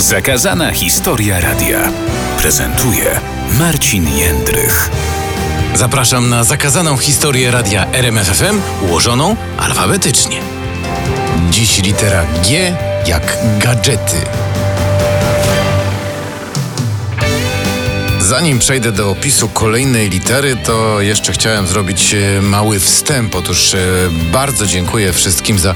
Zakazana historia radia prezentuje Marcin Jędrych. Zapraszam na zakazaną historię radia RMFFM ułożoną alfabetycznie. Dziś litera G jak gadżety. Zanim przejdę do opisu kolejnej litery, to jeszcze chciałem zrobić e, mały wstęp. Otóż e, bardzo dziękuję wszystkim za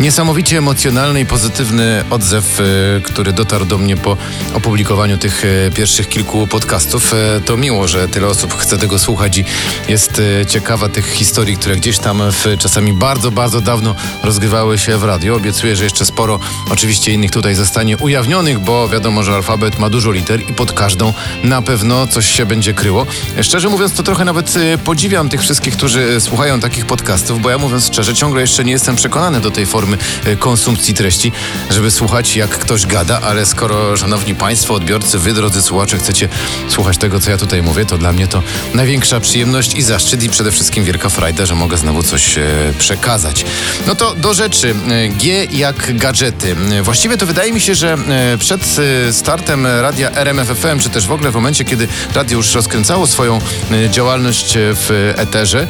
niesamowicie emocjonalny i pozytywny odzew, e, który dotarł do mnie po opublikowaniu tych pierwszych kilku podcastów. To miło, że tyle osób chce tego słuchać i jest ciekawa tych historii, które gdzieś tam w, czasami bardzo, bardzo dawno rozgrywały się w radio. Obiecuję, że jeszcze sporo oczywiście innych tutaj zostanie ujawnionych, bo wiadomo, że alfabet ma dużo liter i pod każdą na pewno pewno coś się będzie kryło. Szczerze mówiąc, to trochę nawet y, podziwiam tych wszystkich, którzy y, słuchają takich podcastów, bo ja mówiąc szczerze, ciągle jeszcze nie jestem przekonany do tej formy y, konsumpcji treści, żeby słuchać jak ktoś gada, ale skoro, szanowni państwo, odbiorcy, wy, drodzy słuchacze, chcecie słuchać tego, co ja tutaj mówię, to dla mnie to największa przyjemność i zaszczyt i przede wszystkim wielka frajda, że mogę znowu coś przekazać. No to do rzeczy. G jak gadżety. Właściwie to wydaje mi się, że przed startem radia RMFFM, czy też w ogóle w momencie, kiedy radio już rozkręcało swoją e, działalność e, w eterze,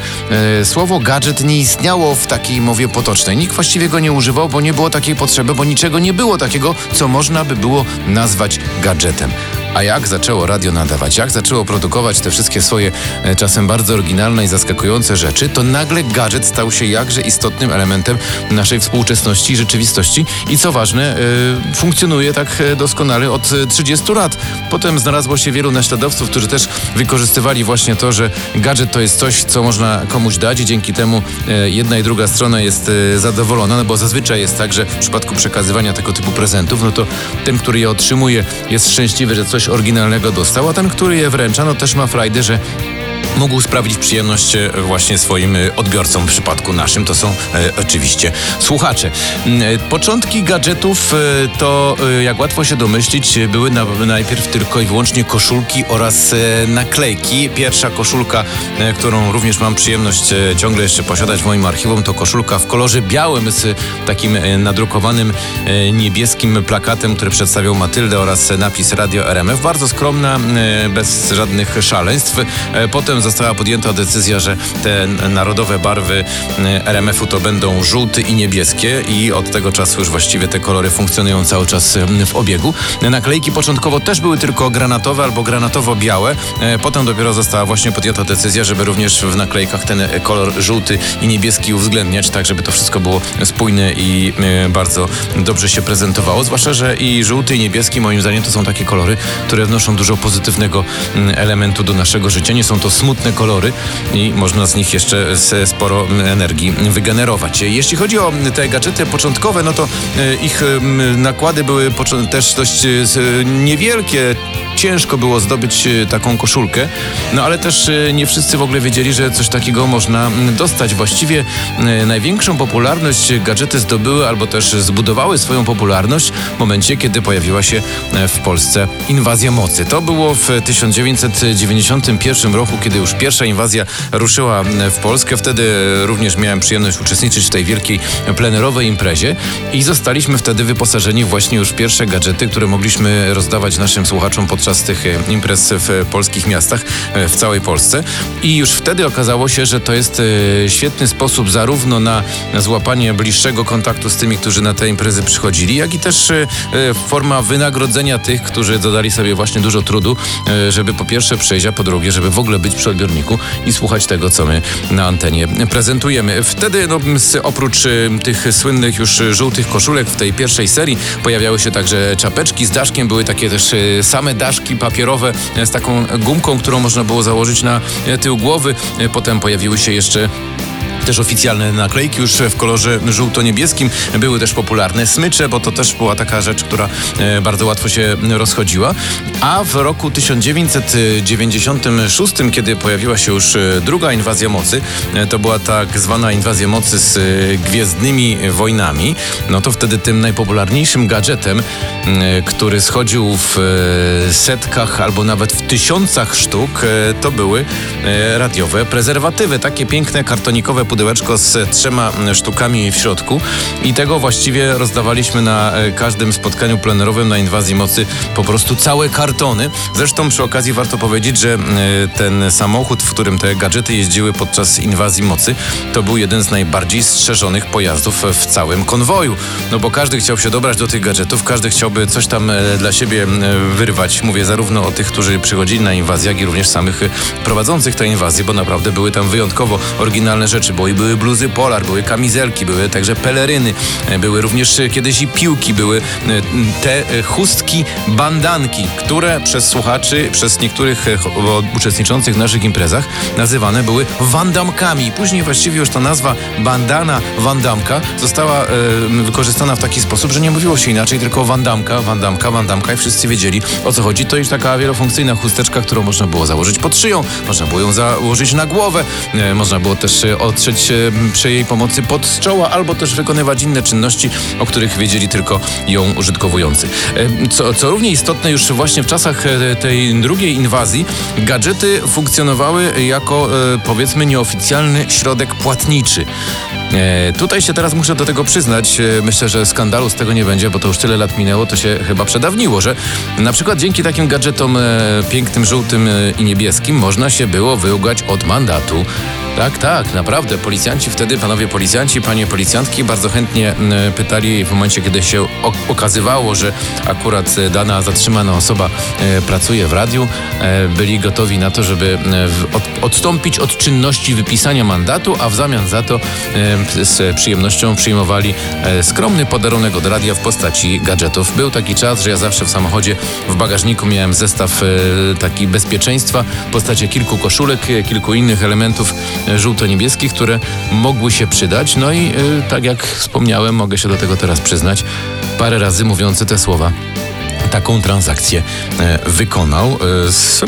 e, słowo gadżet nie istniało w takiej mowie potocznej. Nikt właściwie go nie używał, bo nie było takiej potrzeby, bo niczego nie było takiego, co można by było nazwać gadżetem. A jak zaczęło radio nadawać, jak zaczęło produkować te wszystkie swoje e, czasem bardzo oryginalne i zaskakujące rzeczy, to nagle gadżet stał się jakże istotnym elementem naszej współczesności i rzeczywistości. I co ważne, e, funkcjonuje tak e, doskonale od 30 lat. Potem znalazło się wielu naśladowców, którzy też wykorzystywali właśnie to, że gadżet to jest coś, co można komuś dać i dzięki temu jedna i druga strona jest zadowolona, no bo zazwyczaj jest tak, że w przypadku przekazywania tego typu prezentów, no to ten, który je otrzymuje jest szczęśliwy, że coś coś oryginalnego dostał, a ten, który je wręcza, no też ma frajdę, że mógł sprawić przyjemność e, właśnie swoim e, odbiorcom. W przypadku naszym to są e, oczywiście słuchacze. Mm, początki gadżetów to, jak łatwo się domyślić, były na, najpierw tylko i wyłącznie koszulki oraz naklejki. Pierwsza koszulka, którą również mam przyjemność ciągle jeszcze posiadać w moim archiwum, to koszulka w kolorze białym z takim nadrukowanym niebieskim plakatem, który przedstawiał Matyldę oraz napis Radio RMF. Bardzo skromna, bez żadnych szaleństw. Potem została podjęta decyzja, że te narodowe barwy e, RMF-u to będą żółty i niebieskie i od tego czasu już właściwie te kolory funkcjonują cały czas e, w obiegu. Naklejki początkowo też były tylko granatowe albo granatowo-białe. E, potem dopiero została właśnie podjęta decyzja, żeby również w naklejkach ten kolor żółty i niebieski uwzględniać, tak żeby to wszystko było spójne i bardzo dobrze się prezentowało. Zwłaszcza, że i żółty i niebieski moim zdaniem to są takie kolory, które wnoszą dużo pozytywnego elementu do naszego życia. Nie są to smutne smutne kolory i można z nich jeszcze sporo energii wygenerować. Jeśli chodzi o te gadżety początkowe, no to e, ich nakłady były też dość e, niewielkie ciężko było zdobyć e, taką koszulkę, no ale też nie wszyscy w ogóle wiedzieli, że coś takiego można dostać. Właściwie największą popularność gadżety zdobyły albo też zbudowały swoją popularność w momencie, kiedy pojawiła się w Polsce inwazja mocy. To było w 1991 roku, kiedy już pierwsza inwazja ruszyła w Polskę. Wtedy również miałem przyjemność uczestniczyć w tej wielkiej plenerowej imprezie i zostaliśmy wtedy wyposażeni właśnie już w pierwsze gadżety, które mogliśmy rozdawać naszym słuchaczom podczas tych imprez w polskich miastach w całej Polsce. I już wtedy okazało się, że to jest e, świetny sposób zarówno na złapanie bliższego kontaktu z tymi, którzy na te imprezy przychodzili, jak i też e, forma wynagrodzenia tych, którzy dodali sobie właśnie dużo trudu, e, żeby po pierwsze przejść, a po drugie, żeby w ogóle być przy odbiorniku i słuchać tego, co my na antenie prezentujemy. Wtedy no, oprócz y, tych słynnych już żółtych koszulek w tej pierwszej serii pojawiały się także czapeczki z daszkiem, były takie też y, same daszki papierowe z taką gumką, którą można było założyć na tył głowy. Potem pojawiły się jeszcze też oficjalne naklejki już w kolorze żółto-niebieskim. Były też popularne smycze, bo to też była taka rzecz, która e, bardzo łatwo się rozchodziła. A w roku 1996, kiedy pojawiła się już e, druga inwazja mocy, e, to była tak zwana inwazja mocy z gwiezdnymi wojnami, no to wtedy tym najpopularniejszym gadżetem, który schodził w setkach albo nawet w tysiącach sztuk, to były radiowe prezerwatywy. Takie piękne kartonikowe pudełeczko z trzema sztukami w środku i tego właściwie rozdawaliśmy na e, każdym spotkaniu plenerowym na inwazji mocy po prostu całe kartony. Zresztą przy okazji warto powiedzieć, że e, ten samochód, w którym te gadżety jeździły podczas inwazji mocy, to był jeden z najbardziej strzeżonych pojazdów w całym konwoju. No bo każdy chciał się dobrać do tych gadżetów, każdy chciałby coś tam e, dla siebie wyrwać. Mówię zarówno o tych, którzy przychodzili na inwazję, jak i również samych prowadzących tę inwazję, bo naprawdę były tam wyjątkowo oryginalne rzeczy, i były bluzy polar, były kamizelki, były także peleryny, e, były również e, kiedyś i piłki, były e, te chustki bandanki, które przez słuchaczy, przez niektórych uczestniczących w naszych imprezach nazywane były wandamkami. Później właściwie już ta nazwa bandana wandamka została wykorzystana w taki sposób, że nie mówiło się inaczej, tylko wandamka, wandamka, wandamka i wszyscy wiedzieli o co chodzi. To już taka wielofunkcyjna chusteczka, którą można było założyć pod szyją, można było ją założyć na głowę, można było też otrzeć e, przy jej pomocy pod czoła, albo też wykonywać inne czynności, o których wiedzieli tylko ją użytkowujący. E, Co, co równie istotne, już właśnie w czasach e, tej drugiej inwazji, gadżety funkcjonowały jako powiedzmy nieoficjalny środek płatniczy. Tutaj się teraz muszę do tego przyznać. Myślę, że skandalu z tego nie będzie, bo to już tyle lat minęło, to się chyba przedawniło, że na przykład dzięki takim gadżetom pięknym, żółtym i niebieskim można się było wyłgać od mandatu. Tak, tak, naprawdę. Policjanci wtedy, panowie policjanci, panie policjantki bardzo chętnie m, pytali w momencie, kiedy się okazywało, że akurat e, dana zatrzymana osoba e, pracuje w radiu, e, byli gotowi na to, żeby odstąpić od czynności wypisania mandatu, a w zamian za to z przyjemnością przyjmowali skromny podarunek od radia w postaci gadżetów. Był taki czas, że ja zawsze w samochodzie w bagażniku miałem zestaw taki bezpieczeństwa w postaci kilku koszulek, kilku innych elementów żółto-niebieskich, które mogły się przydać. No i e, tak jak wspomniałem, mogę się do tego teraz przyznać, parę razy mówiący te słowa taką transakcję e, wykonał.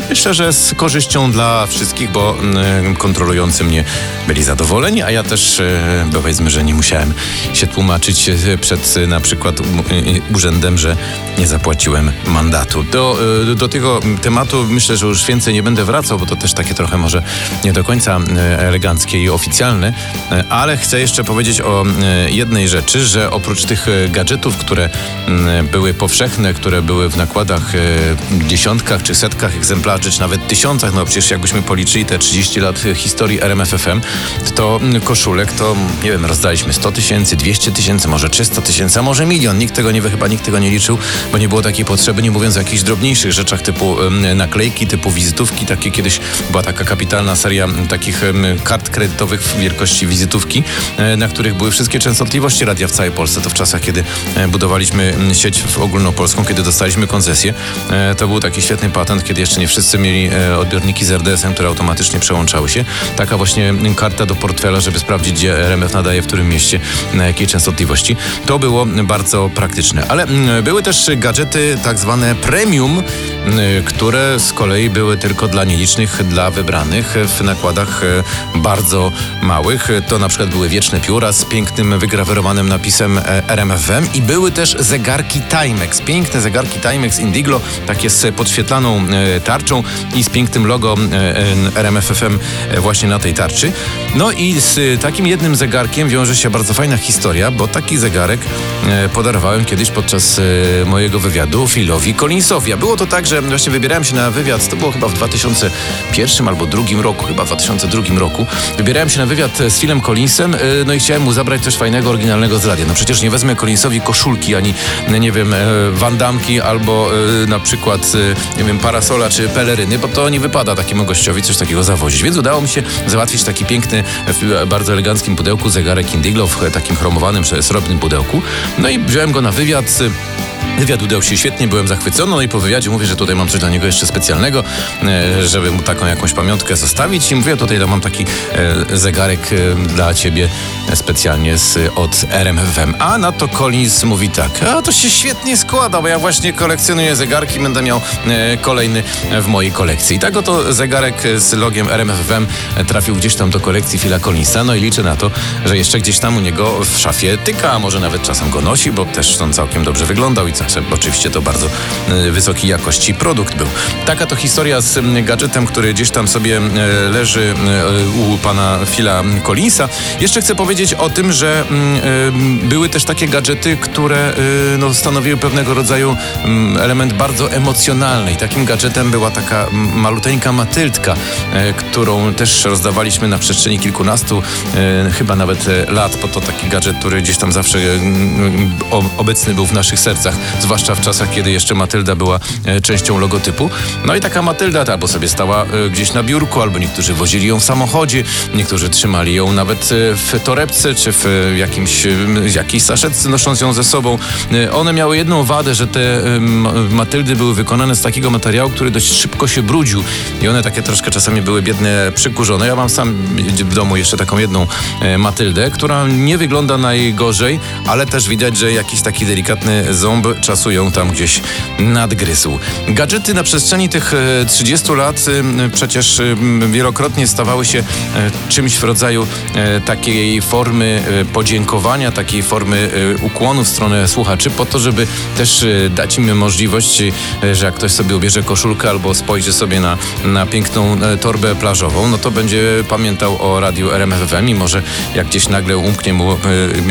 E, myślę, że z korzyścią dla wszystkich, bo e, kontrolujący mnie byli zadowoleni, a ja też e, powiedzmy, że nie musiałem się tłumaczyć przed na przykład urzędem, że nie zapłaciłem mandatu. Do, do tego tematu myślę, że już więcej nie będę wracał, bo to też takie trochę może nie do końca eleganckie i oficjalne, ale chcę jeszcze powiedzieć o jednej rzeczy, że oprócz tych gadżetów, które m, były powszechne, które były w nakładach e, dziesiątkach czy setkach egzemplarzy, czy nawet tysiącach, no przecież jakbyśmy policzyli te 30 lat e, historii RMFFM, to m, koszulek to, nie wiem, rozdaliśmy 100 tysięcy, 200 tysięcy, może 300 tysięcy, a może milion. Nikt tego nie wie, chyba nikt tego nie liczył, bo nie było takiej potrzeby, nie mówiąc o jakichś drobniejszych rzeczach typu naklejki, typu wizytówki, takie kiedyś była taka kapitalna seria takich kart kredytowych w wielkości wizytówki, e, na których były wszystkie częstotliwości radia w całej Polsce. To w czasach, kiedy budowaliśmy sieć ogólnopolską, kiedy dostaliśmy koncesję. E, To był taki świetny patent, kiedy jeszcze nie wszyscy mieli e, odbiorniki z RDS-em, które automatycznie przełączały się. Taka właśnie karta do portfela, żeby sprawdzić, gdzie RMF nadaje, w którym mieście, na jakiej częstotliwości. To było bardzo praktyczne. Ale m, były też gadżety tak zwane premium, m, które z kolei były tylko dla nielicznych, dla wybranych w nakładach e, bardzo małych. To na przykład były wieczne pióra z pięknym wygrawerowanym napisem RMFM i były też zegarki Timex. Piękne zegarki Timex Indiglo, takie z podświetlaną e, tarczą i z pięknym logo e, RMFFM e, właśnie na tej tarczy. No i z takim jednym zegarkiem wiąże się bardzo fajna historia, bo taki zegarek podarowałem kiedyś podczas mojego wywiadu Philowi Collinsowi. A było to tak, że właśnie wybierałem się na wywiad, to było chyba w 2001 albo drugim roku, chyba w 2002 roku. Wybierałem się na wywiad z Philem Collinsem, no i chciałem mu zabrać coś fajnego, oryginalnego z radia. No przecież nie wezmę Collinsowi koszulki, ani nie wiem, e, albo e, na przykład, e, nie wiem, parasola czy peleryny, bo to nie wypada takiemu gościowi coś takiego zawozić. Więc udało mi się załatwić taki piękny, w bardzo eleganckim pudełku zegarek Indiglo w takim chromowanym, srebrnym pudełku. No i wziąłem go na wywiad. Wywiad udał się świetnie, byłem zachwycony, no i po wywiadzie mówię, że tutaj mam coś dla niego jeszcze specjalnego, e, żeby mu taką jakąś pamiątkę zostawić i mówię, tutaj mam taki e, zegarek e, dla ciebie specjalnie z, od RMFM. A na to Collins mówi tak, a to się świetnie składa, bo ja właśnie kolekcjonuję zegarki, będę miał kolejny w mojej kolekcji. I tak oto zegarek z logiem RMFM trafił gdzieś tam do kolekcji Phila Collinsa, no i liczę na to, że jeszcze gdzieś tam u niego w szafie tyka, a może nawet czasem go nosi, bo też on całkiem dobrze wyglądał i co. oczywiście to bardzo e, wysokiej jakości produkt był. Taka to historia z m, gadżetem, który gdzieś tam sobie e, leży u pana Phila Collinsa. Jeszcze chcę powiedzieć o tym, że mm, były też takie gadżety, które no, stanowiły pewnego rodzaju mm, element bardzo emocjonalny. I takim gadżetem była taka mm, maluteńka matyldka, którą też rozdawaliśmy na przestrzeni kilkunastu, chyba nawet lat, bo to taki gadżet, który gdzieś tam zawsze obecny był w naszych sercach, zwłaszcza w czasach, kiedy jeszcze Matylda była e, częścią logotypu. No i taka Matylda to albo sobie stała e, gdzieś na biurku, albo niektórzy wozili ją w samochodzie, niektórzy trzymali ją nawet e, w torebce, czy w jakimś, jakiejś saszetce, nosząc ją ze sobą. One miały jedną wadę, że te Matyldy były wykonane z takiego materiału, który dość szybko się brudził i one takie troszkę czasami były biedne, przykurzone. Ja mam sam w domu jeszcze taką jedną Matyldę, która nie wygląda najgorzej, ale też widać, że jakiś taki delikatny ząb czasu ją tam gdzieś nadgryzł. Gadżety na przestrzeni tych e, 30 lat e, przecież e, wielokrotnie stawały się e, czymś w rodzaju e, takiej formy e, podziękowania, takiej formy e, ukłonu w stronę słuchaczy, po to, żeby też e, dać im możliwość, e, że jak ktoś sobie ubierze koszulkę albo spojrzy sobie na, na piękną e, torbę plażową, no to będzie pamiętał o radiu RMFFM i może jak gdzieś nagle umknie mu e,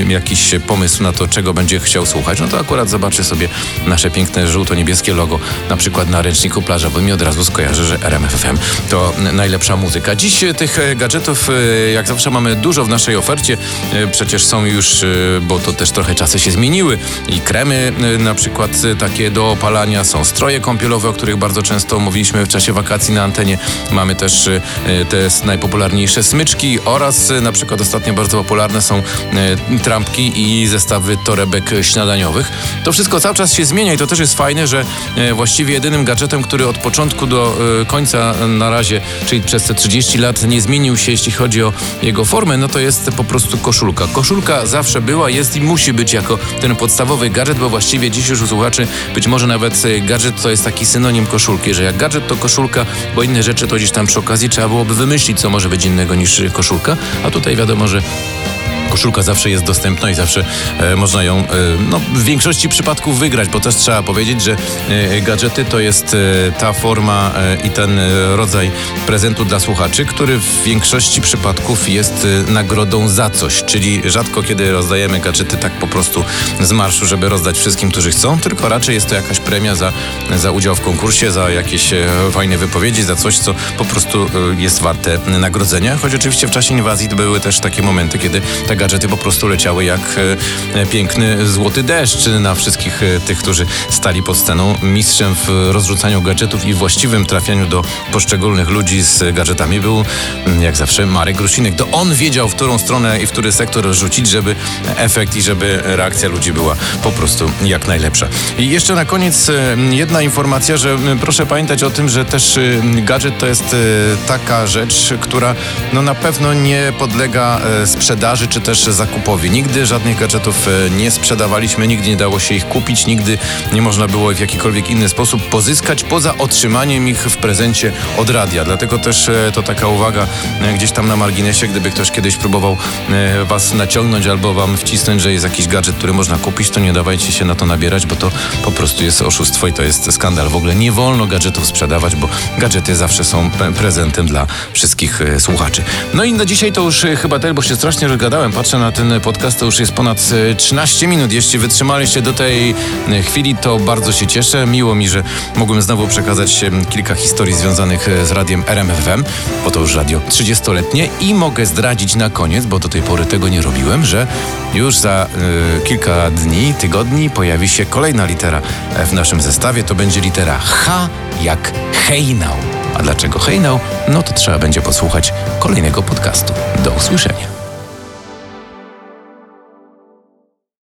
jakiś pomysł na to, czego będzie chciał słuchać, no to akurat zobaczy sobie nasze piękne żółto-niebieskie logo, na przykład na ręczniku plażowym i od razu skojarzy, że RMFFM to najlepsza muzyka. Dziś e, tych e, gadżetów, e, jak zawsze mamy dużo w naszej ofercie, przecież są już, bo to też trochę czasy się zmieniły i kremy na przykład takie do opalania, są stroje kąpielowe, o których bardzo często mówiliśmy w czasie wakacji na antenie. Mamy też te najpopularniejsze smyczki oraz na przykład ostatnio bardzo popularne są trampki i zestawy torebek śniadaniowych. To wszystko cały czas się zmienia i to też jest fajne, że e, właściwie jedynym gadżetem, który od początku do e, końca na razie, czyli przez te 30 lat nie zmienił się, jeśli chodzi o jego formę, no to jest po prostu koszulka. Koszulka zawsze była, jest i musi być jako ten podstawowy gadżet, bo właściwie dziś już u słuchaczy być może nawet e, gadżet to jest taki synonim koszulki, że jak gadżet to koszulka, bo inne rzeczy to gdzieś tam przy okazji trzeba byłoby wymyślić, co może być innego niż koszulka, a tutaj wiadomo, że Koszulka zawsze jest dostępna i zawsze e, można ją e, no, w większości przypadków wygrać, bo też trzeba powiedzieć, że e, gadżety to jest e, ta forma e, i ten e, rodzaj prezentu dla słuchaczy, który w większości przypadków jest nagrodą za coś, czyli rzadko kiedy rozdajemy gadżety tak po prostu z marszu, żeby rozdać wszystkim, którzy chcą, tylko raczej jest to jakaś premia za, za udział w konkursie, za jakieś fajne wypowiedzi, za coś, co po prostu jest warte nagrodzenia, choć oczywiście w czasie inwazji były też takie momenty, kiedy te gadżety po prostu leciały jak e, piękny złoty deszcz na wszystkich e, tych, którzy stali pod sceną. Mistrzem w rozrzucaniu gadżetów i właściwym trafianiu do poszczególnych ludzi z gadżetami był mm, jak zawsze Marek Grusinek. To on wiedział, w którą stronę i w który sektor rozrzucić, żeby efekt i żeby reakcja ludzi była po prostu jak najlepsza. I jeszcze na koniec e, jedna informacja, że proszę pamiętać o tym, że też e, gadżet to jest taka rzecz, która no na pewno nie podlega sprzedaży czy też zakupowi. Nigdy żadnych gadżetów e, nie sprzedawaliśmy, nigdy nie dało się ich kupić, nigdy nie można było w jakikolwiek inny sposób pozyskać poza otrzymaniem ich w prezencie od radia. Dlatego też e, to taka uwaga e, gdzieś tam na marginesie, gdyby ktoś kiedyś próbował was naciągnąć albo wam wcisnąć, że jest jakiś gadżet, który można kupić, to nie dawajcie się na to nabierać, bo to po prostu jest oszustwo i to jest skandal. W ogóle nie wolno gadżetów sprzedawać, bo gadżety zawsze są prezentem dla wszystkich słuchaczy. No i na dzisiaj to już chyba tyle, bo się strasznie rozgadałem. Patrzę na ten podcast, to już jest ponad e, 13 minut. Jeśli wytrzymaliście do tej e, chwili, to bardzo się cieszę. Miło mi, że mogłem znowu przekazać e, kilka historii związanych e, z radiem RMFM, bo to już radio 30-letnie i mogę zdradzić na koniec, bo do tej pory tego nie robiłem, że już za e, kilka dni, tygodni pojawi się kolejna litera e, w naszym zestawie. To będzie litera H jak hejnał. A dlaczego hejnał? No to trzeba będzie posłuchać kolejnego podcastu. Do usłyszenia.